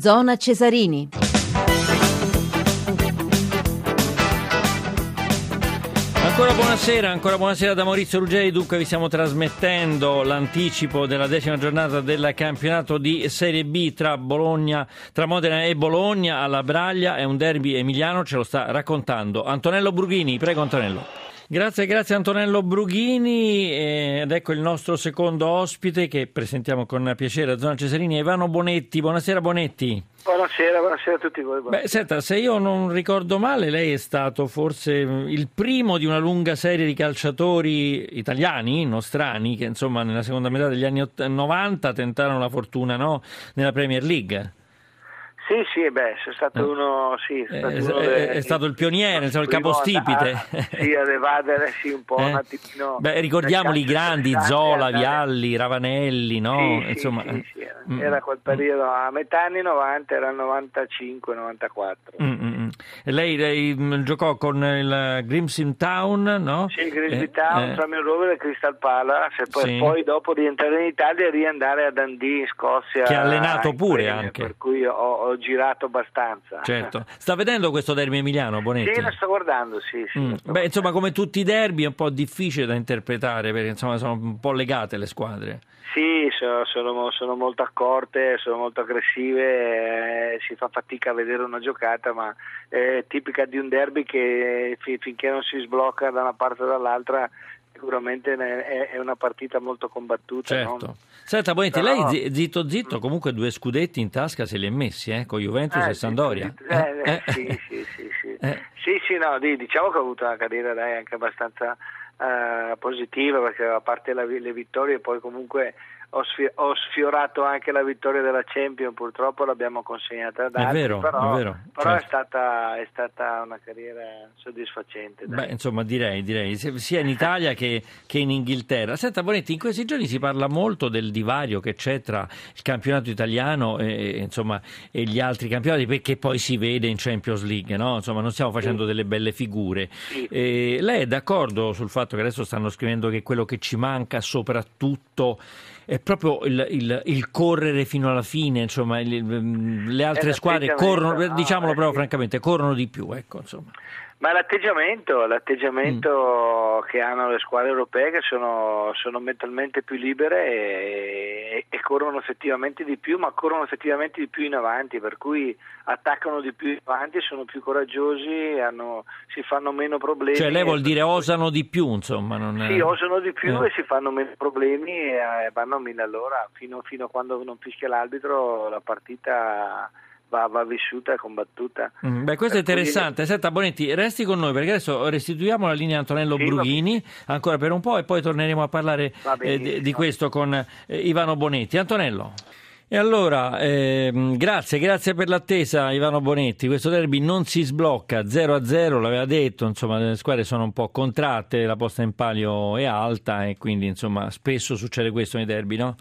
Zona Cesarini. Ancora buonasera, ancora buonasera da Maurizio Ruggeri, dunque vi stiamo trasmettendo l'anticipo della decima giornata del campionato di Serie B tra, Bologna, tra Modena e Bologna alla Braglia, è un derby emiliano, ce lo sta raccontando Antonello Brughini, prego Antonello. Grazie, grazie Antonello Brughini ed ecco il nostro secondo ospite che presentiamo con piacere a Zona Cesarini, Ivano Bonetti. Buonasera Bonetti. Buonasera, buonasera a tutti voi. Beh, senta, se io non ricordo male, lei è stato forse il primo di una lunga serie di calciatori italiani, nostrani, che insomma nella seconda metà degli anni 90 tentarono la fortuna no? nella Premier League. Sì, sì, beh, sei stato eh. uno, sì, è, stato, uno è, è stato il pioniere, il, il capostipite. A, sì, ad evadere sì, un po' eh? un attimino. Beh, ricordiamoli i grandi, Zola, Vialli, Ravanelli, no? Sì, Insomma, sì, mm, era quel periodo, a metà anni 90 era il 95, 94. Mm, mm, mm, lei, lei, mm, giocò con il Grimsby Town, no? Sì, Grimsby eh, Town, eh. Flamio Rover e Crystal Palace, poi, poi dopo rientrare in Italia e riandare a Dundee in Scozia. Che ha allenato pure premio, anche. Per cui ho, ho girato abbastanza. Certo. Sta vedendo questo derby emiliano, Bonetti? Sì, lo sto guardando, sì. sì mm. sto Beh, insomma, come tutti i derby è un po' difficile da interpretare perché insomma sono un po' legate le squadre. Sì, sono, sono, sono molto accorte, sono molto aggressive, eh, si fa fatica a vedere una giocata, ma è tipica di un derby che finché non si sblocca da una parte o dall'altra sicuramente è una partita molto combattuta. Certo. No? Senta, Bonetti, Però... lei zitto zitto comunque due scudetti in tasca se li è messi, eh, con Juventus eh, e Sandoria. Sì, eh, eh, sì, sì, sì, sì. Eh. sì, sì, no, diciamo che ha avuto una carriera dai, anche abbastanza uh, positiva perché a parte la, le vittorie poi comunque ho, sfi- ho, sfiorato anche la vittoria della Champions, purtroppo l'abbiamo consegnata ad altri, è vero, però, è, vero, però certo. è, stata, è, stata, una carriera soddisfacente. Beh, insomma, direi, direi, sia in Italia che, che, in Inghilterra. Senta Bonetti, in questi giorni si parla molto del divario che c'è tra il campionato italiano e, insomma, e gli altri campionati, perché poi si vede in Champions League, no? insomma, non stiamo facendo sì. delle belle figure. Sì. Eh, lei è d'accordo sul fatto che adesso stanno scrivendo che quello che ci manca soprattutto è proprio il, il, il, correre fino alla fine, insomma, il, le altre squadre corrono, no, diciamolo proprio francamente, corrono di più, ecco, insomma. Ma l'atteggiamento, l'atteggiamento mm. che hanno le squadre europee che sono, sono mentalmente più libere e, e, corrono effettivamente di più, ma corrono effettivamente di più in avanti, per cui attaccano di più in avanti, sono più coraggiosi, hanno, si fanno meno problemi. Cioè lei vuol dire osano di più, insomma? Non è... Sì, osano di più eh. e si fanno meno problemi e vanno a mille all'ora, fino, fino a quando non fischia l'arbitro la partita va, va vissuta e combattuta. Mm, beh, questo è interessante. Senta Bonetti, resti con noi perché adesso restituiamo la linea Antonello sì, Brughini ancora per un po' e poi torneremo a parlare eh, di, di, questo con eh, Ivano Bonetti. Antonello. E allora, eh, grazie, grazie per l'attesa Ivano Bonetti, questo derby non si sblocca 0-0, l'aveva detto, insomma le squadre sono un po' contratte, la posta in palio è alta e quindi insomma spesso succede questo nei derby, no?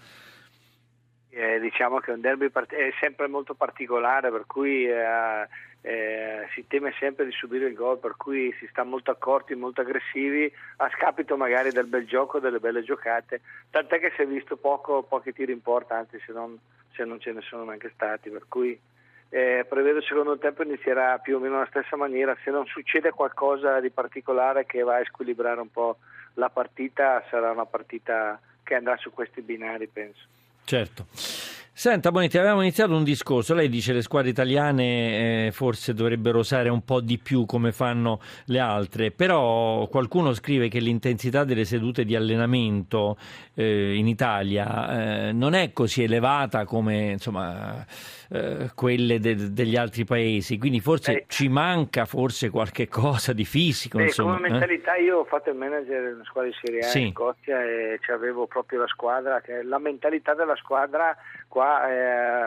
Eh, diciamo che un derby part- è sempre molto particolare, per cui eh, eh, si teme sempre di subire il gol, per cui si sta molto accorti, molto aggressivi, a scapito magari del bel gioco, delle belle giocate, tant'è che si è visto poco, pochi tiri in porta, anzi se non, se non ce ne sono neanche stati, per cui eh, prevedo il secondo tempo inizierà più o meno alla stessa maniera, se non succede qualcosa di particolare che va a squilibrare un po' la partita, sarà una partita che andrà su questi binari, penso. Certo. Senta Bonetti, avevamo iniziato un discorso, lei dice che le squadre italiane eh, forse dovrebbero usare un po' di più come fanno le altre, però qualcuno scrive che l'intensità delle sedute di allenamento eh, in Italia eh, non è così elevata come insomma, eh, quelle de- degli altri paesi, quindi forse Beh, ci manca forse qualche cosa di fisico. Beh, insomma, come eh? mentalità io ho fatto il manager in una squadra di Serie A sì. in Scozia e avevo proprio la squadra, che la mentalità della squadra qua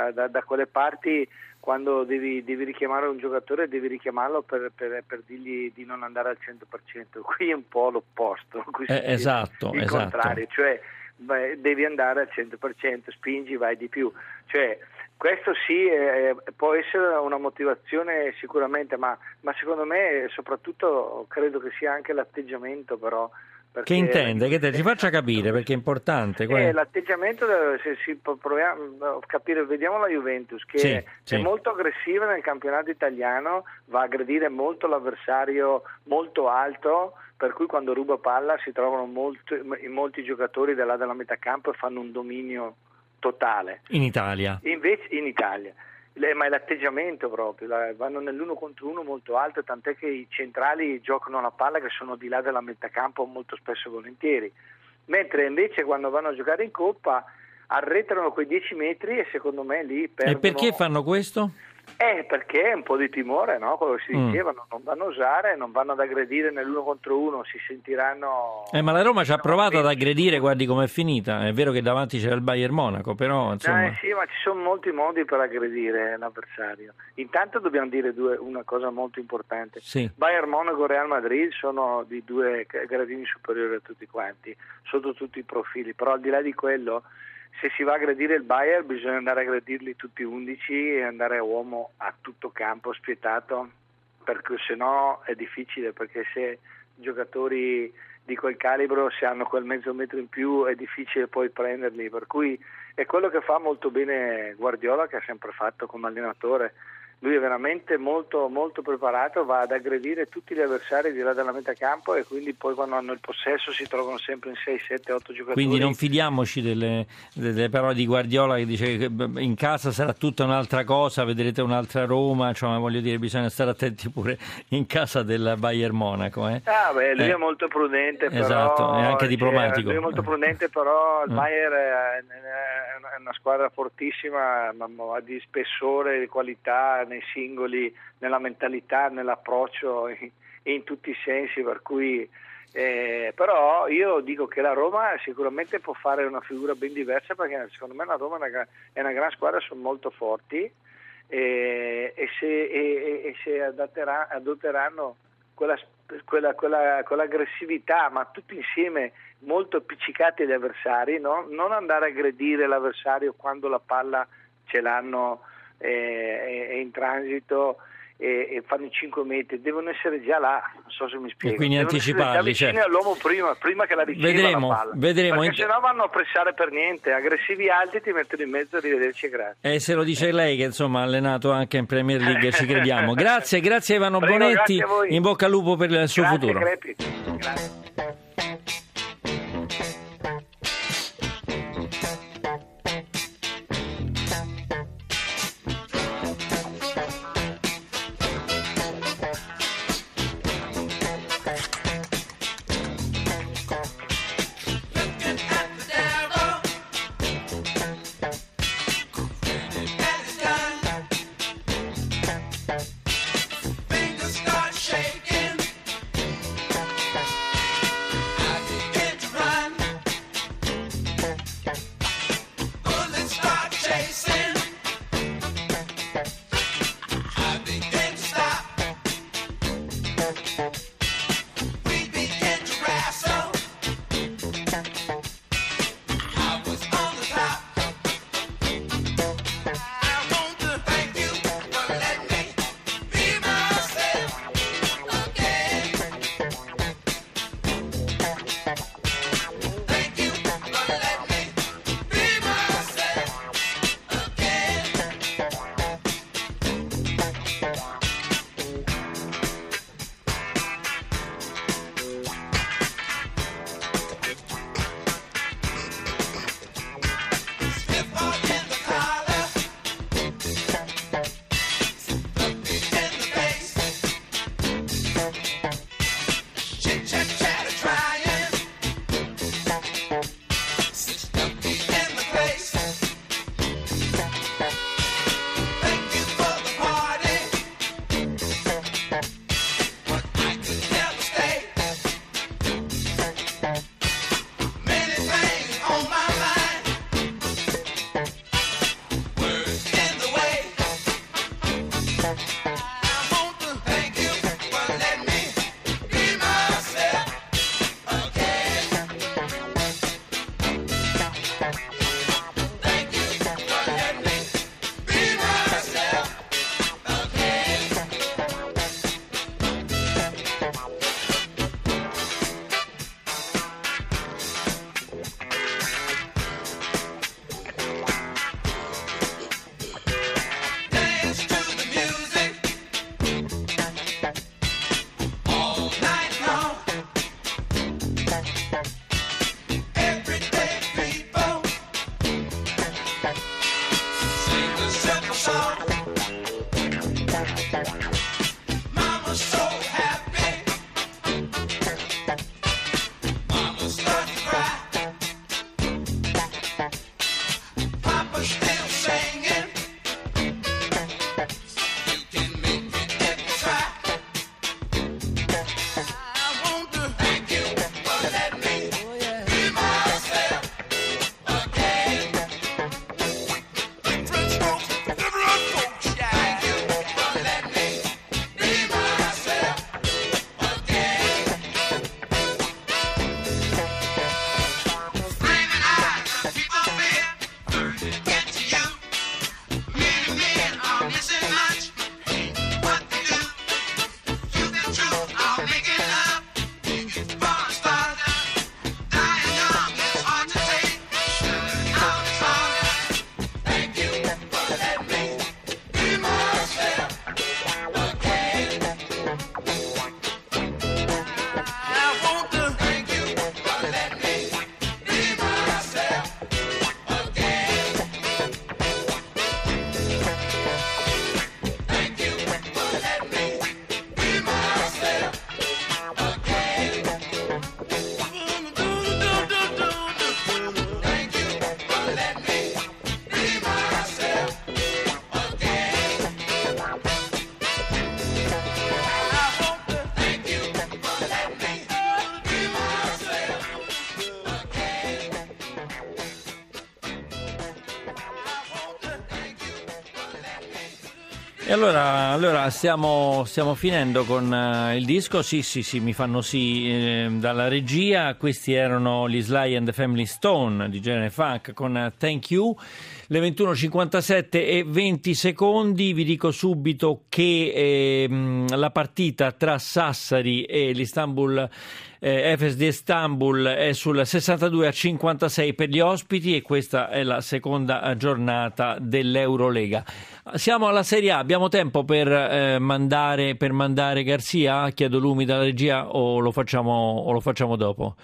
eh, da, da, quelle parti quando devi, devi, richiamare un giocatore devi richiamarlo per, per, per, dirgli di non andare al 100%, qui è un po' l'opposto, eh, esatto, il esatto. contrario, cioè beh, devi andare al 100%, spingi, vai di più, cioè, questo sì eh, può essere una motivazione sicuramente, ma, ma, secondo me soprattutto credo che sia anche l'atteggiamento però Che intende? Che te, ci faccia capire perché è importante. Eh, l'atteggiamento, se si proviamo a capire, vediamo la Juventus che Sì, è, sì. molto aggressiva nel campionato italiano, va a aggredire molto l'avversario molto alto, per cui quando ruba palla si trovano molti, molti giocatori da là della metà campo e fanno un dominio totale. In Italia. Invece in Italia, ma è l'atteggiamento proprio, la- vanno nell'uno contro uno molto alto, tant'è che i centrali giocano la palla che sono di là della metà campo molto spesso e volentieri, mentre invece quando vanno a giocare in coppa arretrano quei 10 metri e secondo me lì E perdono... perché fanno questo? Eh, perché è un po' di timore, no? Quello che si Mm. diceva, non- non vanno a usare, non vanno ad aggredire nell'uno contro uno, si sentiranno... Eh, ma la Roma ci ha provato ad aggredire, guardi com'è finita. È vero che davanti c'era il Bayern Monaco, però insomma... Eh, sì, ma ci sono molti modi per aggredire l'avversario. Intanto dobbiamo dire due- una cosa molto importante. Sì. Bayern Monaco e Real Madrid sono di due gradini superiori a tutti quanti, sotto tutti i profili, però al di là di quello, se si va a aggredire il Bayern bisogna andare a aggredirli tutti 11 e andare a uomo a tutto campo spietato, perché se no è difficile, perché se giocatori di quel calibro, se hanno quel mezzo metro in più è difficile poi prenderli, per cui è quello che fa molto bene Guardiola, che ha sempre fatto come allenatore. Lui è veramente molto, molto preparato, va ad aggredire tutti gli avversari di là della metà campo e quindi poi quando hanno il possesso si trovano sempre in 6, 7, 8 giocatori. Quindi non fidiamoci delle, delle parole di Guardiola che dice che in casa sarà tutta un'altra cosa, vedrete un'altra Roma, insomma voglio dire bisogna stare attenti pure in casa del Bayern Monaco. Eh. Ah, beh, lui Eh. è molto prudente, però, Esatto, è anche diplomatico. lui è molto prudente, però il Mm. Bayern è, è una- squadra fortissima, ma ma di spessore, di qualità nei singoli, nella mentalità, nell'approccio, in, in tutti i sensi, per cui eh, però io dico che la Roma sicuramente può fare una figura ben diversa perché secondo me la Roma è una, è una gran squadra, sono molto forti e, e se, e- e se adotteranno quella, quella, quella, quell'aggressività, ma tutti insieme molto appiccicati agli avversari, no? non andare a aggredire l'avversario quando la palla ce l'hanno eh, è in transito e, e fanno i 5 metri, devono essere già là, non so se mi spiego. quindi devono anticiparli, certo. all'uomo prima, prima che la riceva Vedremo, la palla. vedremo. Perché se no vanno a pressare per niente, aggressivi alti ti mettono in mezzo, arrivederci e grazie. E se lo dice lei che insomma ha allenato anche in Premier League, ci crediamo. Grazie, grazie Ivano Prego, Bonetti, grazie in bocca al lupo per il suo grazie, futuro. Crepi. Grazie. E allora, allora stiamo, stiamo finendo con eh, il disco, sì sì sì, mi fanno sì eh, dalla regia, questi erano gli Sly and the Family Stone di genere funk con eh, Thank You, le 21.57 e 20 secondi, vi dico subito che ehm, la partita tra Sassari e l'Istanbul eh, Efes di Istanbul è sul 62 a 56 per gli ospiti e questa è la seconda giornata dell'Eurolega. Siamo alla Serie A, abbiamo tempo per, eh, mandare, per mandare Garzia? Chiedo Lumi dalla regia o lo facciamo, o lo facciamo dopo?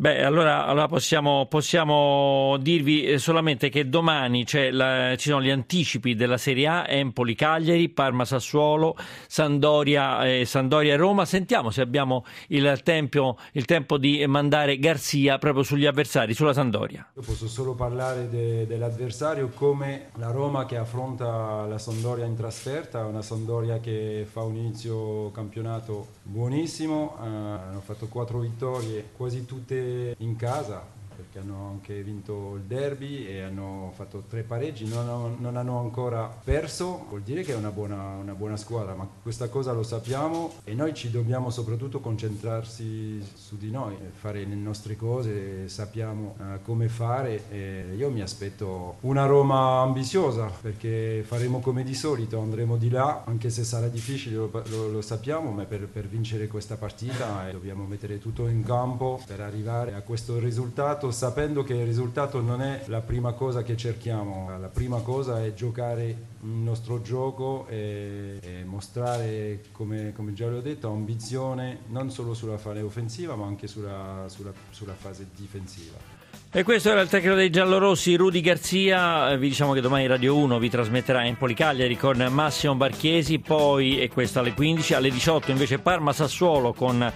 Beh, allora, allora possiamo, possiamo dirvi eh, solamente che domani la- ci sono gli anticipi della Serie A, Empoli, Cagliari, Parma, Sassuolo, Sandoria, eh, Sandoria Roma. Sentiamo se abbiamo il tempo, il tempo di mandare Garzia proprio sugli avversari, sulla Sandoria. Io posso solo parlare de- dell'avversario come la Roma che affronta la Sampdoria in trasferta, una Sampdoria che fa un inizio campionato buonissimo, eh, hanno fatto quattro vittorie, quasi tutte in casa, perché hanno anche vinto il derby e hanno fatto tre pareggi, non, non hanno ancora perso, vuol dire che è una buona, una buona squadra, ma questa cosa lo sappiamo e noi ci dobbiamo soprattutto concentrarsi su di noi, fare le nostre cose, sappiamo eh, come fare e io mi aspetto una Roma ambiziosa perché faremo come di solito, andremo di là, anche se sarà difficile, lo, lo- lo sappiamo, ma per, per vincere questa partita eh, dobbiamo mettere tutto in campo per arrivare a questo risultato, sapendo che il risultato non è la prima cosa che cerchiamo, la prima cosa è giocare il nostro gioco e, e mostrare, come, come già l'ho detto, ambizione non solo sulla fase offensiva ma anche sulla, sulla- sulla fase difensiva. E questo era il tecnico dei giallorossi, Rudy Garzia. Eh, Vi diciamo che domani Radio 1 vi trasmetterà Empoli Cagliari con Massimo Barchiesi, poi, e questo alle 15, alle 18 invece Parma Sassuolo con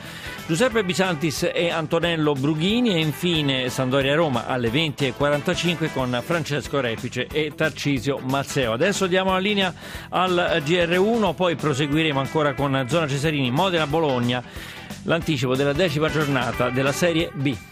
Giuseppe Bisantis e Antonello Brughini e infine Sandoria Roma alle 20.45 con Francesco Repice e Tarcisio Mazzeo. Adesso diamo la linea al GR1, poi proseguiremo ancora con Zona Cesarini, Modena Bologna, l'anticipo della decima giornata della Serie B.